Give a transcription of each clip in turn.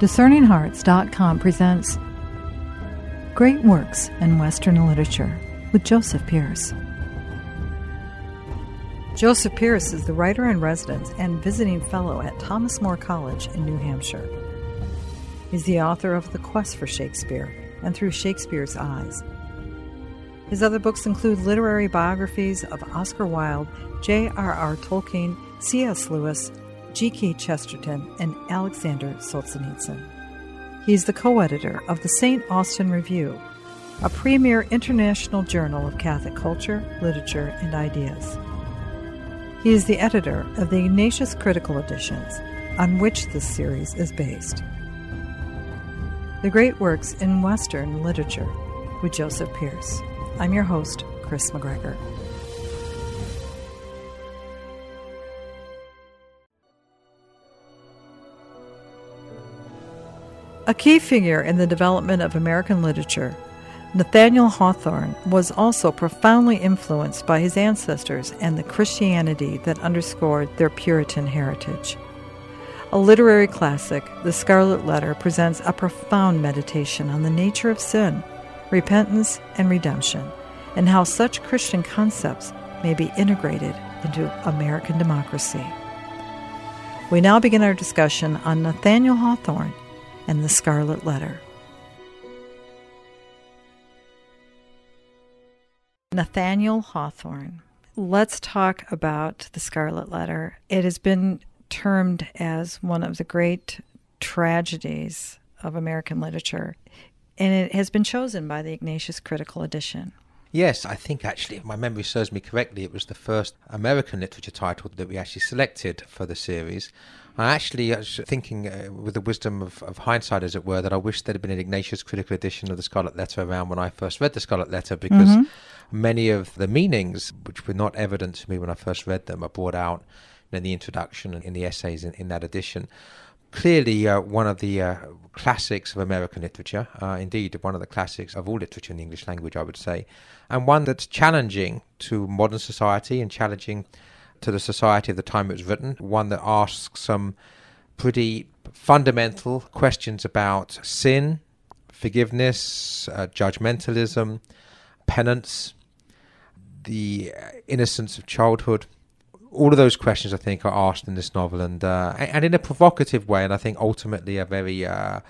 DiscerningHearts.com presents Great Works in Western Literature with Joseph Pearce. Joseph Pearce is the writer in residence and visiting fellow at Thomas More College in New Hampshire. He's the author of The Quest for Shakespeare and Through Shakespeare's Eyes. His other books include literary biographies of Oscar Wilde, J.R.R. Tolkien, C.S. Lewis, G.K. Chesterton, and Alexander Solzhenitsyn. He is the co editor of the St. Austin Review, a premier international journal of Catholic culture, literature, and ideas. He is the editor of the Ignatius Critical Editions, on which this series is based. The Great Works in Western Literature with Joseph Pearce. I'm your host, Kris McGregor. A key figure in the development of American literature, Nathaniel Hawthorne was also profoundly influenced by his ancestors and the Christianity that underscored their Puritan heritage. A literary classic, The Scarlet Letter presents a profound meditation on the nature of sin, repentance, and redemption, and how such Christian concepts may be integrated into American democracy. We now begin our discussion on Nathaniel Hawthorne and the Scarlet Letter. Nathaniel Hawthorne. Let's talk about the Scarlet Letter. It has been termed as one of the great tragedies of American literature, and it has been chosen by the Ignatius Critical Edition. Yes, I think actually, if my memory serves me correctly, it was the first American literature title that we actually selected for the series. I actually was thinking, uh, with the wisdom of, of, hindsight, as it were, that I wish there had been an Ignatius critical edition of the Scarlet Letter around when I first read the Scarlet Letter, because mm-hmm. many of the meanings, which were not evident to me when I first read them, are brought out in the introduction and in the essays in, in that edition. Clearly, uh, one of the uh, classics of American literature, uh, indeed, one of the classics of all literature in the English language, I would say, and one that's challenging to modern society and challenging to the society of the time it was written, one that asks some pretty fundamental questions about sin, forgiveness, uh, judgmentalism, penance, the innocence of childhood. All of those questions, I think, are asked in this novel, and uh, and in a provocative way, and I think ultimately a very uh,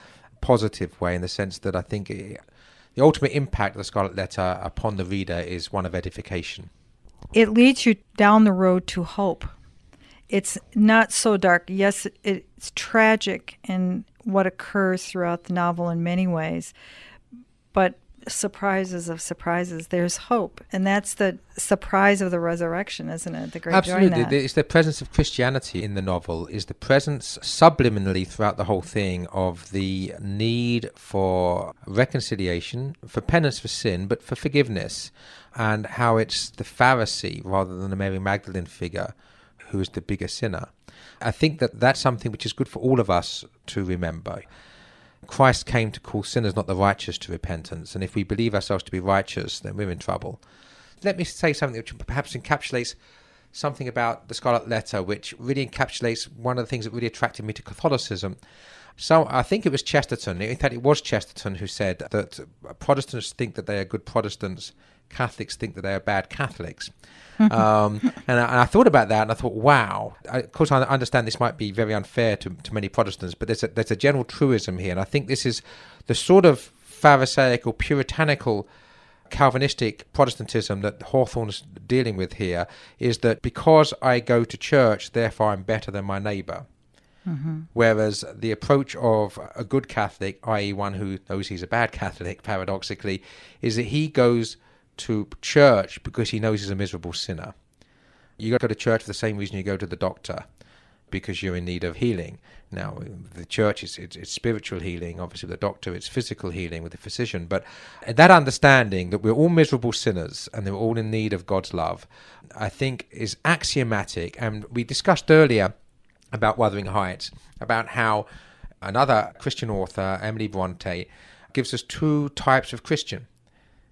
positive way, in the sense that I think it, the ultimate impact of the Scarlet Letter upon the reader is one of edification it leads you down the road to hope. It's not so dark. Yes, it's tragic in what occurs throughout the novel in many ways, but surprises of surprises, there's hope. And that's the surprise of the resurrection, isn't it? The great Absolutely. It's the presence of Christianity in the novel, is the presence subliminally throughout the whole thing of the need for reconciliation, for penance for sin, but for forgiveness and how it's the Pharisee rather than the Mary Magdalene figure who is the bigger sinner. I think that that's something which is good for all of us to remember. Christ came to call sinners, not the righteous, to repentance, and if we believe ourselves to be righteous, then we're in trouble. Let me say something which perhaps encapsulates something about the Scarlet Letter, which really encapsulates one of the things that really attracted me to Catholicism. So I think it was Chesterton, in fact, it was Chesterton who said that Protestants think that they are good Protestants Catholics think that they are bad Catholics. um, and, I, and, I, thought about that and I thought, wow. I, of course, I understand this might be very unfair to, to many Protestants, but there's a, there's a general truism here. And I think this is the sort of Pharisaical, puritanical, Calvinistic Protestantism that Hawthorne's dealing with here is that because I go to church, therefore I'm better than my neighbour. Mm-hmm. Whereas the approach of a good Catholic, i.e., one who knows he's a bad Catholic, paradoxically, is that he goes to church because he knows he's a miserable sinner. You go to church for the same reason you go to the doctor, because you're in need of healing. Now, the church is it's, it's, spiritual healing. Obviously, the doctor it's physical healing with the physician. But that understanding that we're all miserable sinners and we're all in need of God's love, I think, is axiomatic. And we discussed earlier about Wuthering Heights, about how another Christian author, Emily Bronte, gives us two types of Christian.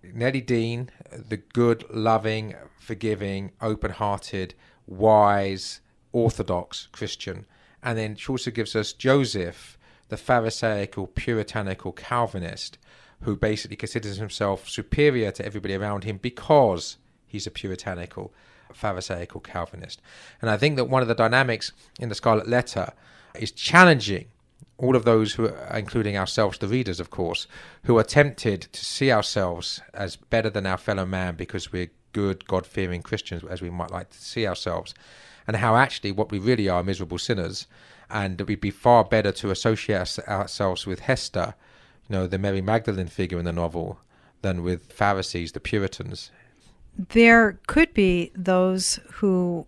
Nellie Dean, the good, loving, forgiving, open hearted, wise, orthodox Christian. And then she also gives us Joseph, the Pharisaical, puritanical Calvinist who basically considers himself superior to everybody around him because he's a puritanical, Pharisaical Calvinist. And I think that one of the dynamics in the Scarlet Letter is challenging all of those who including ourselves, the readers, of course, who are tempted to see ourselves as better than our fellow man because we're good, God fearing Christians, as we might like to see ourselves, and how actually what we really are miserable sinners, and we'd be far better to associate ourselves with Hester, you know, the Mary Magdalene figure in the novel, than with Pharisees, the Puritans. There could be those who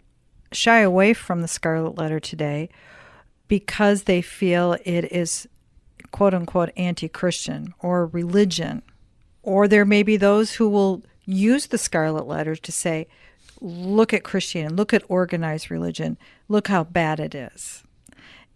shy away from the Scarlet Letter today because they feel it is quote unquote anti Christian or religion. Or there may be those who will use the Scarlet Letter to say, look at Christianity, look at organized religion, look how bad it is.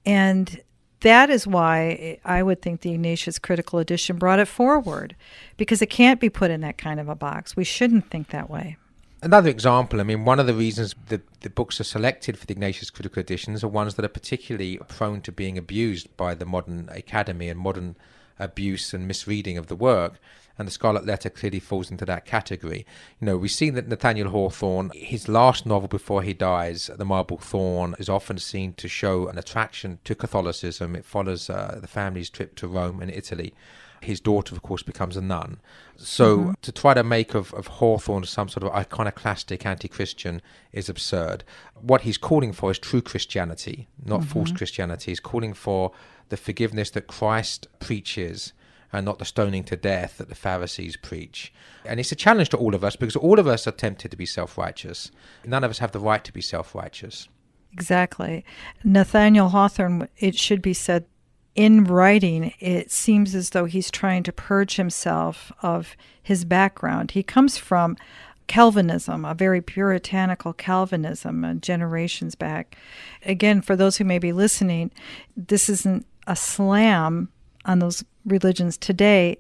And that is why I would think the Ignatius Critical Edition brought it forward, because it can't be put in that kind of a box. We shouldn't think that way. Another example, I mean, one of the reasons that the books are selected for the Ignatius Critical Editions are ones that are particularly prone to being abused by the modern academy and modern abuse and misreading of the work. And the Scarlet Letter clearly falls into that category. You know, we've seen that Nathaniel Hawthorne, his last novel before he dies, The Marble Faun, is often seen to show an attraction to Catholicism. It follows uh, the family's trip to Rome and Italy his daughter, of course, becomes a nun. So mm-hmm. to try to make of, of Hawthorne some sort of iconoclastic anti Christian is absurd. What he's calling for is true Christianity, not mm-hmm. false Christianity. He's calling for the forgiveness that Christ preaches and not the stoning to death that the Pharisees preach. And it's a challenge to all of us because all of us are tempted to be self righteous. None of us have the right to be self righteous. Exactly. Nathaniel Hawthorne, it should be said, in writing, it seems as though he's trying to purge himself of his background. He comes from Calvinism, a very puritanical Calvinism, uh, generations back. Again, for those who may be listening, this isn't a slam on those religions today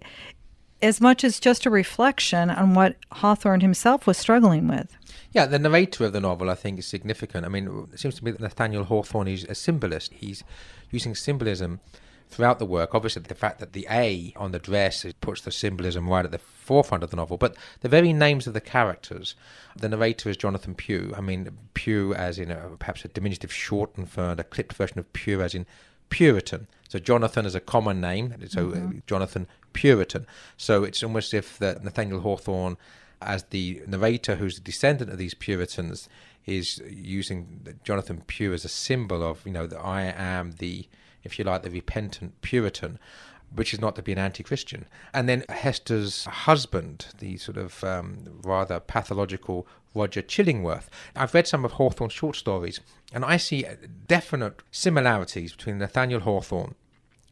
as much as just a reflection on what Hawthorne himself was struggling with. Yeah, the narrator of the novel, I think, is significant. I mean, it seems to me that Nathaniel Hawthorne is a symbolist. He's using symbolism throughout the work. Obviously, the fact that the A on the dress puts the symbolism right at the forefront of the novel, but the very names of the characters. The narrator is Jonathan Pue. I mean, Pue as in a, perhaps a diminutive shortened for a clipped version of Pure as in Puritan. So Jonathan is a common name, so uh, mm-hmm. Jonathan Puritan. So it's almost as if that Nathaniel Hawthorne, as the narrator who's a descendant of these Puritans, is using Jonathan Pue as a symbol of, you know, that I am the if you like, the repentant Puritan, which is not to be an anti Christian. And then Hester's husband, the sort of um, rather pathological Roger Chillingworth. I've read some of Hawthorne's short stories, and I see definite similarities between Nathaniel Hawthorne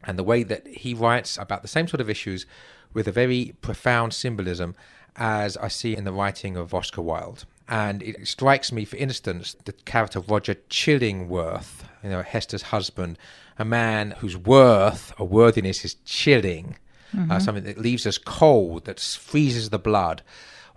and the way that he writes about the same sort of issues with a very profound symbolism as I see in the writing of Oscar Wilde. And it strikes me, for instance, the character Roger Chillingworth, you know, Hester's husband, a man whose worth or worthiness is chilling, uh, mm-hmm. uh, something that leaves us cold, that freezes the blood.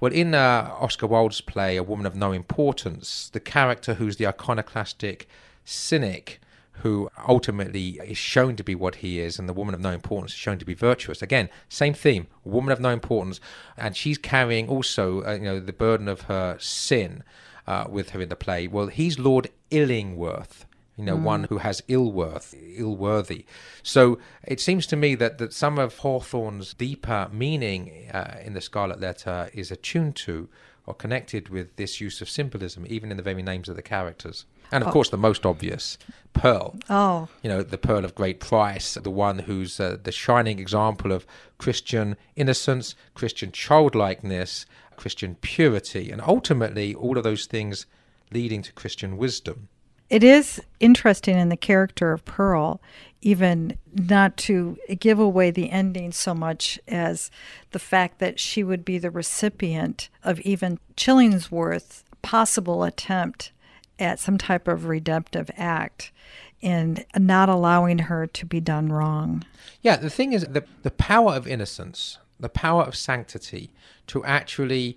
Well, in uh, Oscar Wilde's play, A Woman of No Importance, the character who's the iconoclastic cynic who ultimately is shown to be what he is, and the woman of no importance is shown to be virtuous. Again, same theme, woman of no importance, and she's carrying also, uh, you know, the burden of her sin uh, with her in the play. Well, he's Lord Illingworth, you know, mm. one who has ill worth, ill worthy. So it seems to me that, that some of Hawthorne's deeper meaning uh, in the Scarlet Letter is attuned to or connected with this use of symbolism, even in the very names of the characters. And of oh. course, the most obvious, Pearl. Oh. You know, the Pearl of Great Price, the one who's uh, the shining example of Christian innocence, Christian childlikeness, Christian purity, and ultimately all of those things leading to Christian wisdom. It is interesting in the character of Pearl, even not to give away the ending so much as the fact that she would be the recipient of even Chillingsworth's possible attempt at some type of redemptive act and not allowing her to be done wrong. Yeah, the thing is, the, the power of innocence, the power of sanctity to actually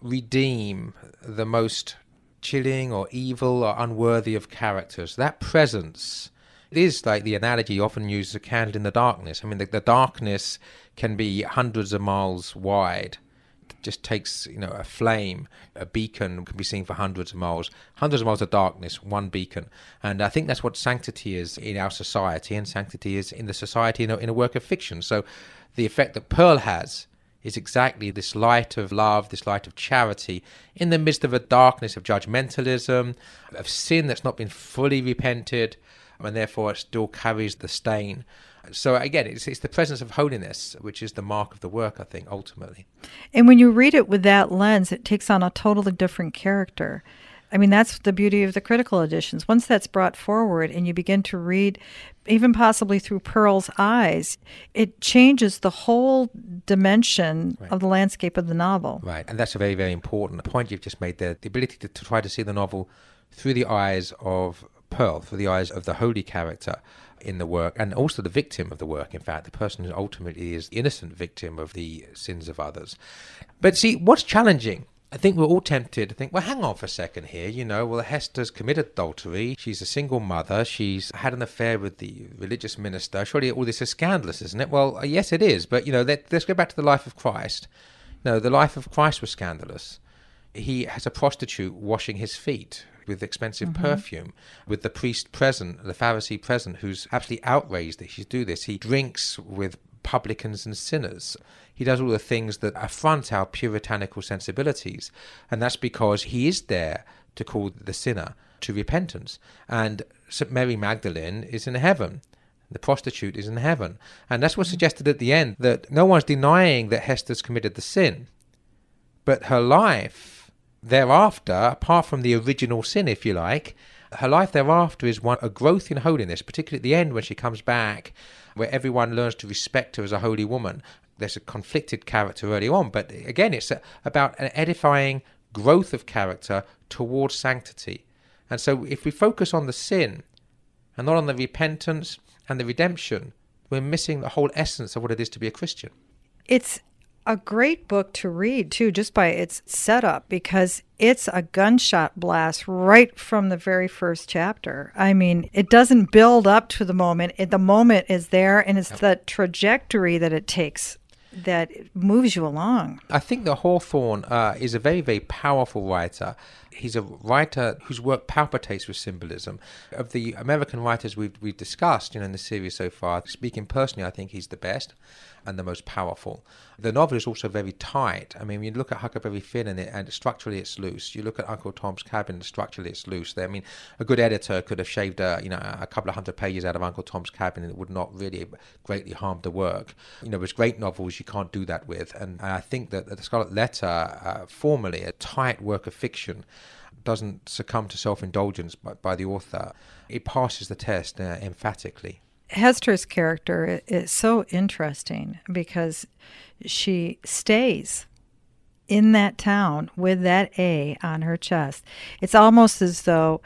redeem the most chilling or evil or unworthy of characters. That presence It is like the analogy often used, a candle in the darkness. I mean, the, the darkness can be hundreds of miles wide. Just takes you know a flame. A beacon can be seen for hundreds of miles. Hundreds of miles of darkness one beacon. And i think that's what sanctity is in our society and sanctity is in the society in a work of fiction. So the effect that pearl has is exactly this light of love, this light of charity, in the midst of a darkness of judgmentalism, of sin that's not been fully repented, and therefore it still carries the stain. So again, it's, it's the presence of holiness which is the mark of the work, I think, ultimately. And when you read it with that lens, it takes on a totally different character. I mean, that's the beauty of the critical editions. Once that's brought forward and you begin to read, even possibly through Pearl's eyes, it changes the whole dimension right. of the landscape of the novel. Right. And that's a very, very important point you've just made there the ability to, to try to see the novel through the eyes of Pearl, through the eyes of the holy character in the work and also the victim of the work, in fact, the person who ultimately is the innocent victim of the sins of others. But see, what's challenging I think we're all tempted to think, well, hang on for a second here. You know, well, Hester's committed adultery. She's a single mother. She's had an affair with the religious minister. Surely all this is scandalous, isn't it? Well, yes, it is. But, you know, let, us go back to the life of Christ. No, the life of Christ was scandalous. He has a prostitute washing his feet with expensive mm-hmm. perfume, with the priest present, the Pharisee present, who's absolutely outraged that he should do this. He drinks with publicans and sinners. He does all the things that affront our puritanical sensibilities. And that's because he is there to call the sinner to repentance. And St. Mary Magdalene is in heaven. The prostitute is in heaven. And that's what's mm. suggested at the end that no one's denying that Hester's committed the sin. But her life thereafter, apart from the original sin, if you like, her life thereafter is one a growth in holiness, particularly at the end when she comes back, where everyone learns to respect her as a holy woman. There's a conflicted character early on, but again, it's about an edifying growth of character towards sanctity. And so, if we focus on the sin and not on the repentance and the redemption, we're missing the whole essence of what it is to be a Christian. It's a great book to read too just by its setup because it's a gunshot blast right from the very first chapter i mean it doesn't build up to the moment it, the moment is there and it's yep. the trajectory that it takes that moves you along. I think that Hawthorne uh, is a very, very powerful writer. He's a writer whose work palpitates with symbolism. Of the American writers we've, we've discussed you know, in the series so far, speaking personally, I think he's the best and the most powerful. The novel is also very tight. I mean, you look at Huckleberry Finn and, it, and structurally it's loose. You look at Uncle Tom's Cabin, structurally it's loose. I mean, a good editor could have shaved a, you know a couple of hundred pages out of Uncle Tom's Cabin, and it would not really greatly harm the work. You know, there's great novels you can't do that with, and I think that the Scarlet Letter, uh, formally a tight work of fiction, doesn't succumb to self-indulgence by, by the author. It passes the test uh, emphatically. Hester's character is so interesting because she stays in that town with that A on her chest. It's almost as though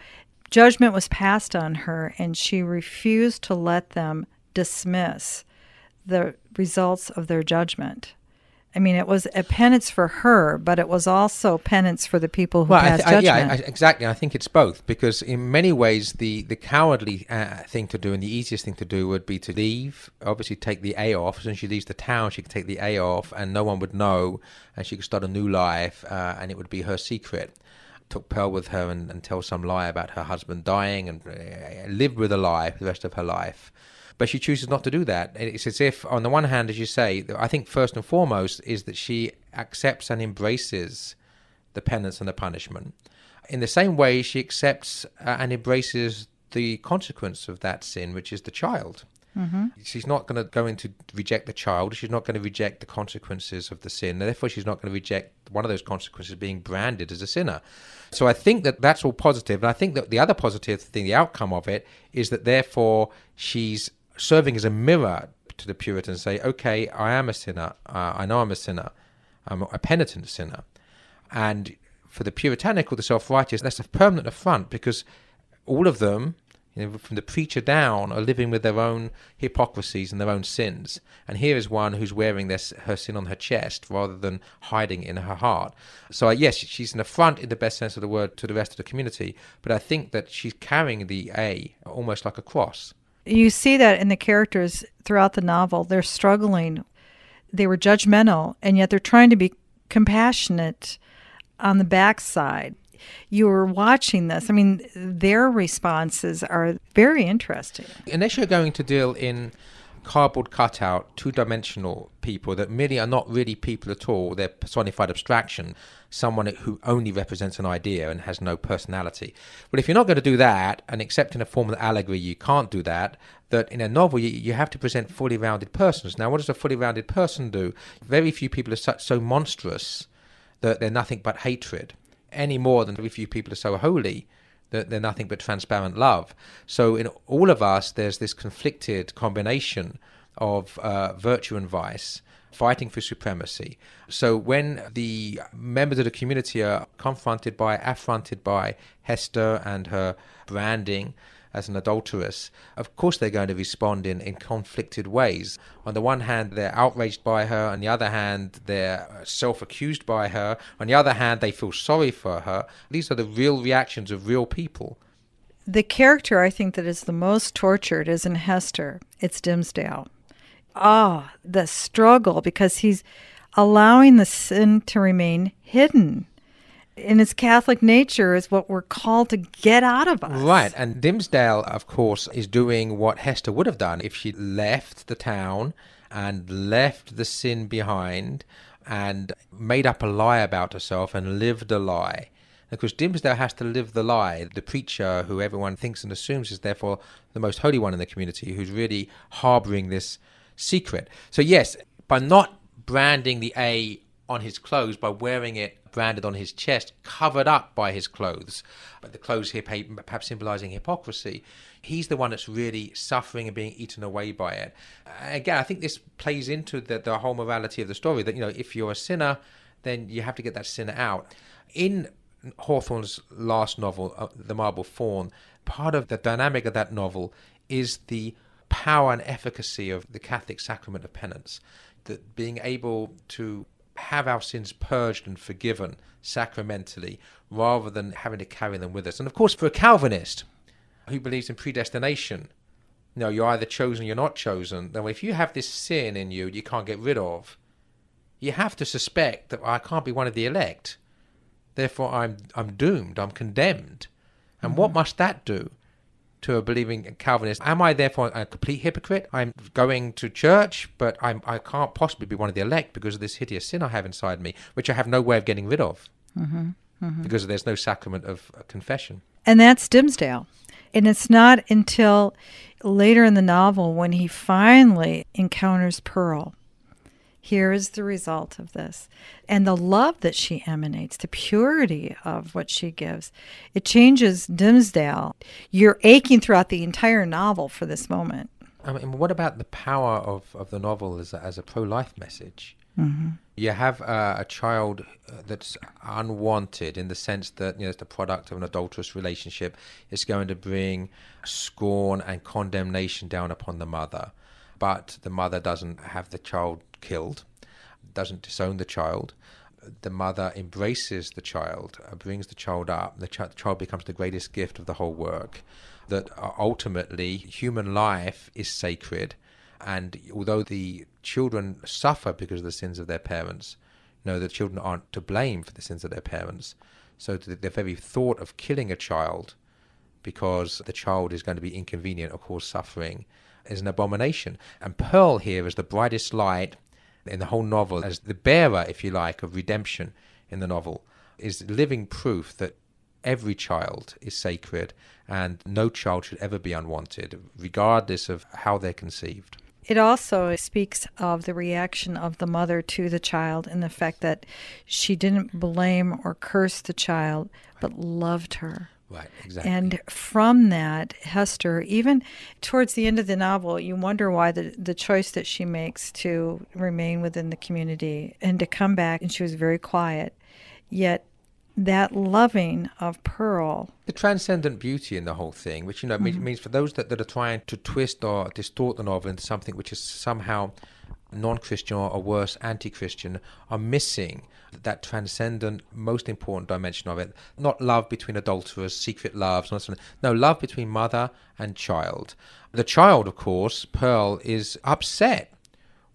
judgment was passed on her and she refused to let them dismiss the results of their judgment. I mean, it was a penance for her, but it was also penance for the people who well, passed I th- I, yeah, I, exactly. I think it's both because in many ways, the the cowardly uh, thing to do and the easiest thing to do would be to leave. Obviously, take the A off. Since she leaves the town, she could take the A off, and no one would know, and she could start a new life, uh, and it would be her secret took Pearl with her and, and, tell some lie about her husband dying and uh, live with a lie for the rest of her life but she chooses not to do that. It's as if, on the one hand, as you say, I think first and foremost is that she accepts and embraces the penance and the punishment. In the same way, she accepts uh, and embraces the consequence of that sin, which is the child. Mm-hmm. She's not going to go into reject the child. She's not going to reject the consequences of the sin. Therefore, she's not going to reject one of those consequences being branded as a sinner. So I think that that's all positive. And I think that the other positive thing, the outcome of it, is that therefore she's serving as a mirror to the Puritans, say, okay, I am a sinner. Uh, I know I'm a sinner. I'm a penitent sinner. And for the puritanical, the self righteous, that's a permanent affront because all of them, you know, from the preacher down, are living with their own hypocrisies and their own sins. And here is one who's wearing this, her sin on her chest rather than hiding in her heart. So, uh, yes, she's an affront in the best sense of the word to the rest of the community, but I think that she's carrying the A almost like a cross You see that in the characters throughout the novel. They're struggling. They were judgmental, and yet they're trying to be compassionate on the backside. You were watching this. I mean, their responses are very interesting. Unless you're going to deal in cardboard cutout, two dimensional people that merely are not really people at all, they're personified abstraction, someone who only represents an idea and has no personality. But if you're not going to do that, and except in a form of allegory you can't do that, that in a novel you, you have to present fully rounded persons. Now, what does a fully rounded person do? Very few people are such so monstrous that they're nothing but hatred, any more than very few people are so holy that they're nothing but transparent love. So in all of us, there's this conflicted combination of uh, virtue and vice fighting for supremacy. So when the members of the community are confronted by, affronted by Hester and her branding as an adulteress, of course they're going to respond in, in conflicted ways. On the one hand, they're outraged by her. On the other hand, they're self accused by her. On the other hand, they feel sorry for her. These are the real reactions of real people. The character I think that is the most tortured is in Hester. It's Dimmesdale. Ah, the struggle because he's allowing the sin to remain hidden in its Catholic nature is what we're called to get out of us. Right. And Dimmesdale, of course, is doing what Hester would have done if she left the town and left the sin behind and made up a lie about herself and lived a lie. Because Dimmesdale has to live the lie. The preacher, who everyone thinks and assumes is therefore the most holy one in the community, who's really harboring this secret. So, yes, by not branding the A on his clothes, by wearing it branded on his chest, covered up by his clothes, but the clothes here perhaps symbolizing hypocrisy. He's the one that's really suffering and being eaten away by it. Again, I think this plays into the, the whole morality of the story that, you know, if you're a sinner, then you have to get that sin out. In Hawthorne's last novel, uh, The Marble Faun, part of the dynamic of that novel is the power and efficacy of the Catholic sacrament of penance. That being able to have our sins purged and forgiven sacramentally rather than having to carry them with us. And of course, for a Calvinist who believes in predestination, you know, you're either chosen or you're not chosen. Then if you have this sin in you you can't get rid of, you have to suspect that I can't be one of the elect. Therefore, I'm I'm doomed. I'm condemned. And mm-hmm. what must that do? To a believing Calvinist, am I therefore a complete hypocrite? I'm going to church, but I'm, I can't possibly be one of the elect because of this hideous sin I have inside me, which I have no way of getting rid of mm-hmm, mm-hmm. because there's no sacrament of uh, confession. And that's Dimmesdale. And it's not until later in the novel when he finally encounters Pearl here is the result of this. And the love that she emanates, the purity of what she gives, it changes Dimmesdale. You're aching throughout the entire novel for this moment. I mean, what about the power of, of the novel as a, as a pro life message? Mm-hmm. You have uh, a child uh, that's unwanted in the sense that you know it's the product of an adulterous relationship. It's going to bring scorn and condemnation down upon the mother, but the mother doesn't have the child killed, doesn't disown the child. The mother embraces the child, uh, brings the child up. The, ch- the, child becomes the greatest gift of the whole work. That uh, ultimately, human life is sacred. And although the children suffer because of the sins of their parents, no, the children aren't to blame for the sins of their parents. So the, the very thought of killing a child because the child is going to be inconvenient or cause suffering is an abomination. And Pearl here is the brightest light in the whole novel as the bearer, if you like, of redemption in the novel, is living proof that every child is sacred and no child should ever be unwanted, regardless of how they're conceived. It also speaks of the reaction of the mother to the child and the fact that she didn't blame or curse the child, but loved her. Right, exactly. And from that, Hester, even towards the end of the novel, you wonder why the, the choice that she makes to remain within the community and to come back, and she was very quiet. Yet that loving of Pearl. The transcendent beauty in the whole thing, which, you know, mm-hmm. means for those that, that are trying to twist or distort the novel into something which is somehow non Christian or worse, anti Christian, are missing that transcendent, most important dimension of it. Not love between adulterers, secret loves, no, love between mother and child. The child, of course, Pearl, is upset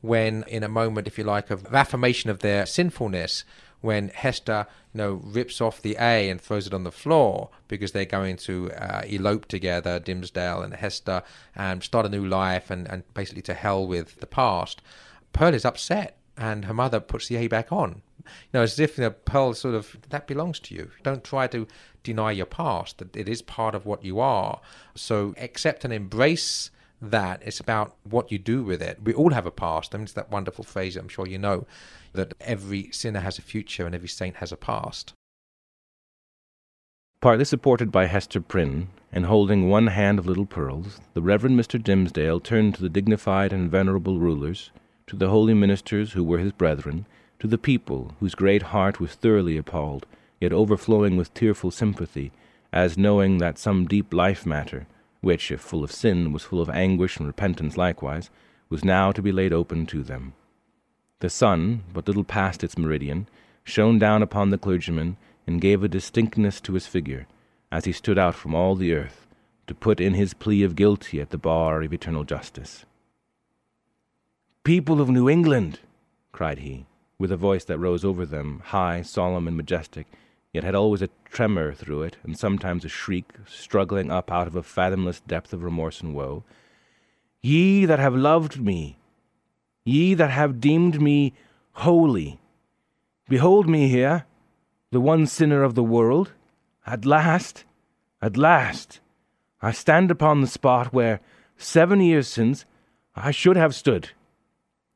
when, in a moment, if you like, of affirmation of their sinfulness, when Hester, you know, rips off the A and throws it on the floor because they're going to uh, elope together, Dimmesdale and Hester, and start a new life and, and basically to hell with the past. Pearl is upset, and her mother puts the A back on. You know, as if you know, Pearl sort of that belongs to you. Don't try to deny your past; that it is part of what you are. So accept and embrace that. It's about what you do with it. We all have a past. I mean, it's that wonderful phrase I'm sure you know that every sinner has a future and every saint has a past. Partly supported by Hester Prynne, and holding one hand of little Pearl's, the Reverend Mr. Dimmesdale turned to the dignified and venerable rulers, to the holy ministers who were his brethren, to the people whose great heart was thoroughly appalled, yet overflowing with tearful sympathy, as knowing that some deep life matter, which, if full of sin, was full of anguish and repentance likewise, was now to be laid open to them. The sun, but little past its meridian, shone down upon the clergyman and gave a distinctness to his figure, as he stood out from all the earth, to put in his plea of guilty at the bar of eternal justice. People of New England, cried he, with a voice that rose over them, high, solemn, and majestic, yet had always a tremor through it, and sometimes a shriek, struggling up out of a fathomless depth of remorse and woe. Ye that have loved me, ye that have deemed me holy, behold me here, the one sinner of the world. At last, at last, I stand upon the spot where, seven years since, I should have stood.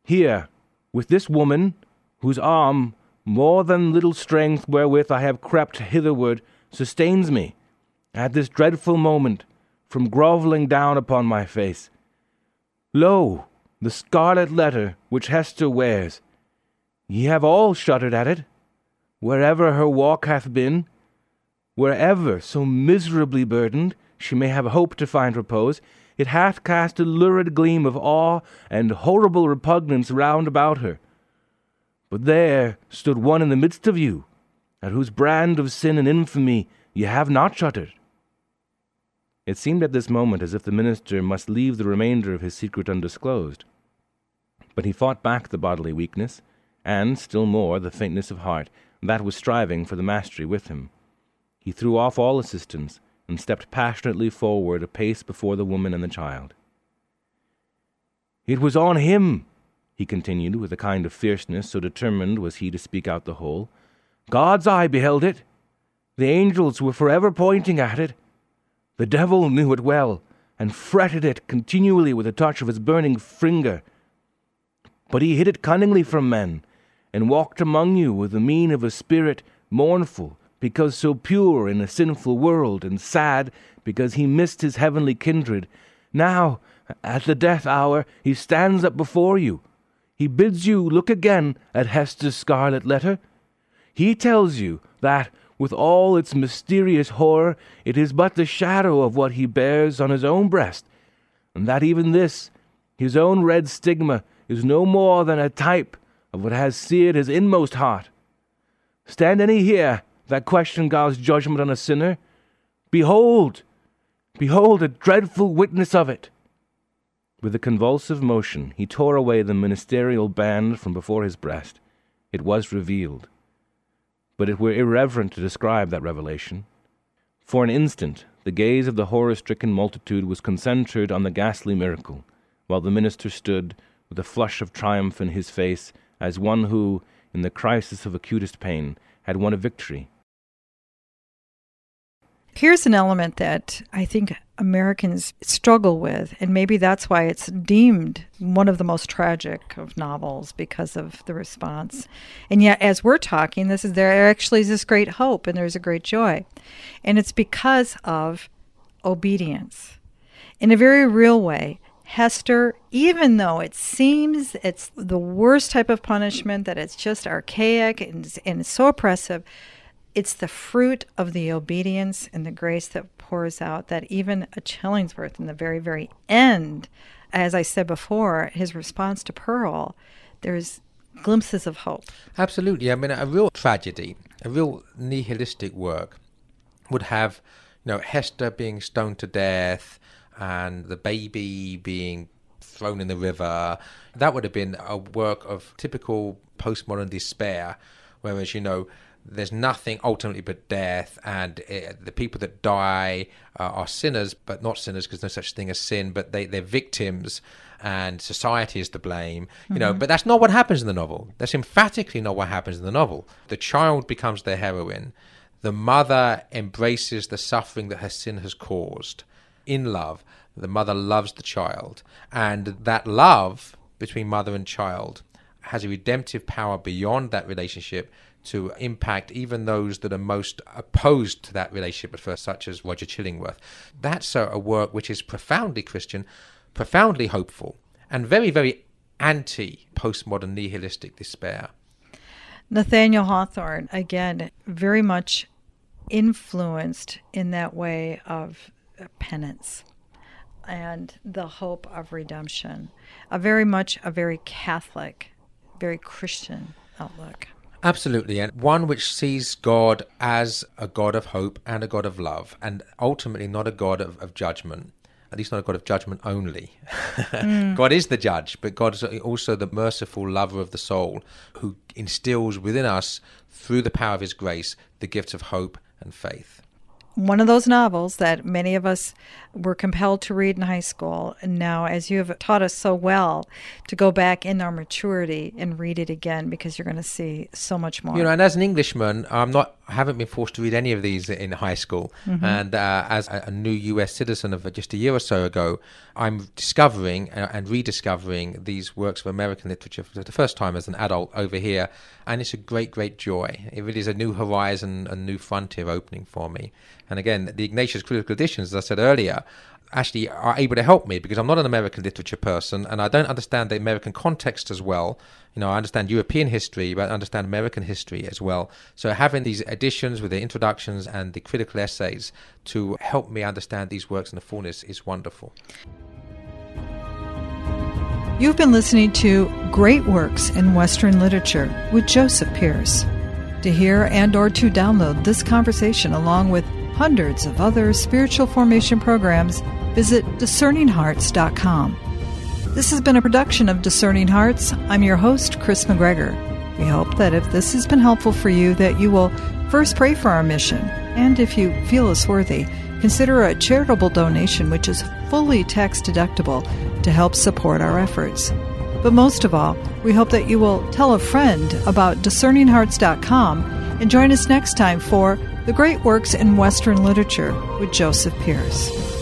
Here, with this woman, whose arm, more than little strength wherewith I have crept hitherward, sustains me, at this dreadful moment, from grovelling down upon my face. Lo, the scarlet letter which Hester wears. Ye have all shuddered at it, wherever her walk hath been, wherever so miserably burdened she may have hoped to find repose, it hath cast a lurid gleam of awe and horrible repugnance round about her. But there stood one in the midst of you, at whose brand of sin and infamy ye have not shuddered. It seemed at this moment as if the minister must leave the remainder of his secret undisclosed. But he fought back the bodily weakness, and, still more, the faintness of heart, that was striving for the mastery with him. He threw off all assistance, and stepped passionately forward a pace before the woman and the child. It was on him, he continued, with a kind of fierceness, so determined was he to speak out the whole. God's eye beheld it. The angels were forever pointing at it. The devil knew it well, and fretted it continually with a touch of his burning finger. But he hid it cunningly from men, and walked among you with the mien of a spirit mournful, because so pure in a sinful world, and sad because he missed his heavenly kindred. Now, at the death hour, he stands up before you. He bids you look again at Hester's scarlet letter. He tells you that, with all its mysterious horror, it is but the shadow of what he bears on his own breast, and that even this, his own red stigma, is no more than a type of what has seared his inmost heart. Stand any here that question God's judgment on a sinner? Behold! Behold a dreadful witness of it! With a convulsive motion, he tore away the ministerial band from before his breast. It was revealed. But it were irreverent to describe that revelation. For an instant, the gaze of the horror stricken multitude was concentrated on the ghastly miracle, while the minister stood, with a flush of triumph in his face, as one who, in the crisis of acutest pain, had won a victory Here's an element that I think Americans struggle with, and maybe that's why it's deemed one of the most tragic of novels because of the response. And yet, as we're talking, this is there actually is this great hope and there's a great joy, and it's because of obedience. In a very real way, Hester, even though it seems it's the worst type of punishment, that it's just archaic and, and so oppressive, it's the fruit of the obedience and the grace that pours out that even a Chillingsworth in the very, very end, as I said before, his response to Pearl, there's glimpses of hope. Absolutely. I mean, a real tragedy, a real nihilistic work would have, you know, Hester being stoned to death and the baby being thrown in the river. That would have been a work of typical postmodern despair, whereas, you know, there's nothing ultimately but death, and it, the people that die uh, are sinners, but not sinners because there's no such thing as sin, but they, they're victims, and society is to blame. You mm-hmm. know, but that's not what happens in the novel. That's emphatically not what happens in the novel. The child becomes the heroine. The mother embraces the suffering that her sin has caused in love. The mother loves the child, and that love between mother and child has a redemptive power beyond that relationship to impact even those that are most opposed to that relationship at first, such as Roger Chillingworth. That's a, a work which is profoundly Christian, profoundly hopeful, and very, very anti postmodern nihilistic despair. Nathaniel Hawthorne, again, very much influenced in that way of penance and the hope of redemption. A very much a very Catholic, very Christian outlook. Absolutely, and one which sees God as a God of hope and a God of love, and ultimately not a God of, of judgment. At least not a God of judgment only. mm. God is the judge, but God is also the merciful lover of the soul who instills within us, through the power of his grace, the gifts of hope and faith one of those novels that many of us were compelled to read in high school. And now, as you have taught us so well, to go back in our maturity and read it again because you're going to see so much more. You know, and as an Englishman, I'm not, haven't been forced to read any of these in high school. Mm-hmm. And uh, as a, a, new U.S. citizen of just a year or so ago, I'm discovering uh, and rediscovering these works of American literature for the first time as an adult over here. And it's a great, great joy. It really is a new horizon, a new frontier opening for me. And again, the Ignatius Critical Editions, as I said earlier, actually are able to help me because I'm not an American literature person and I don't understand the American context as well. You know, I understand European history, but I understand American history as well. So having these editions with the introductions and the critical essays to help me understand these works in the fullness is wonderful. You've been listening to Great Works in Western Literature with Joseph Pearce. To hear and or to download this conversation along with hundreds of other spiritual formation programs, visit discerninghearts.com. This has been a production of Discerning Hearts. I'm your host, Kris McGregor. We hope that if this has been helpful for you, that you will first pray for our mission, and if you feel us worthy, consider a charitable donation which is fully tax deductible to help support our efforts. But most of all, we hope that you will tell a friend about discerninghearts.com and join us next time for the Great Works in Western Literature with Joseph Pearce.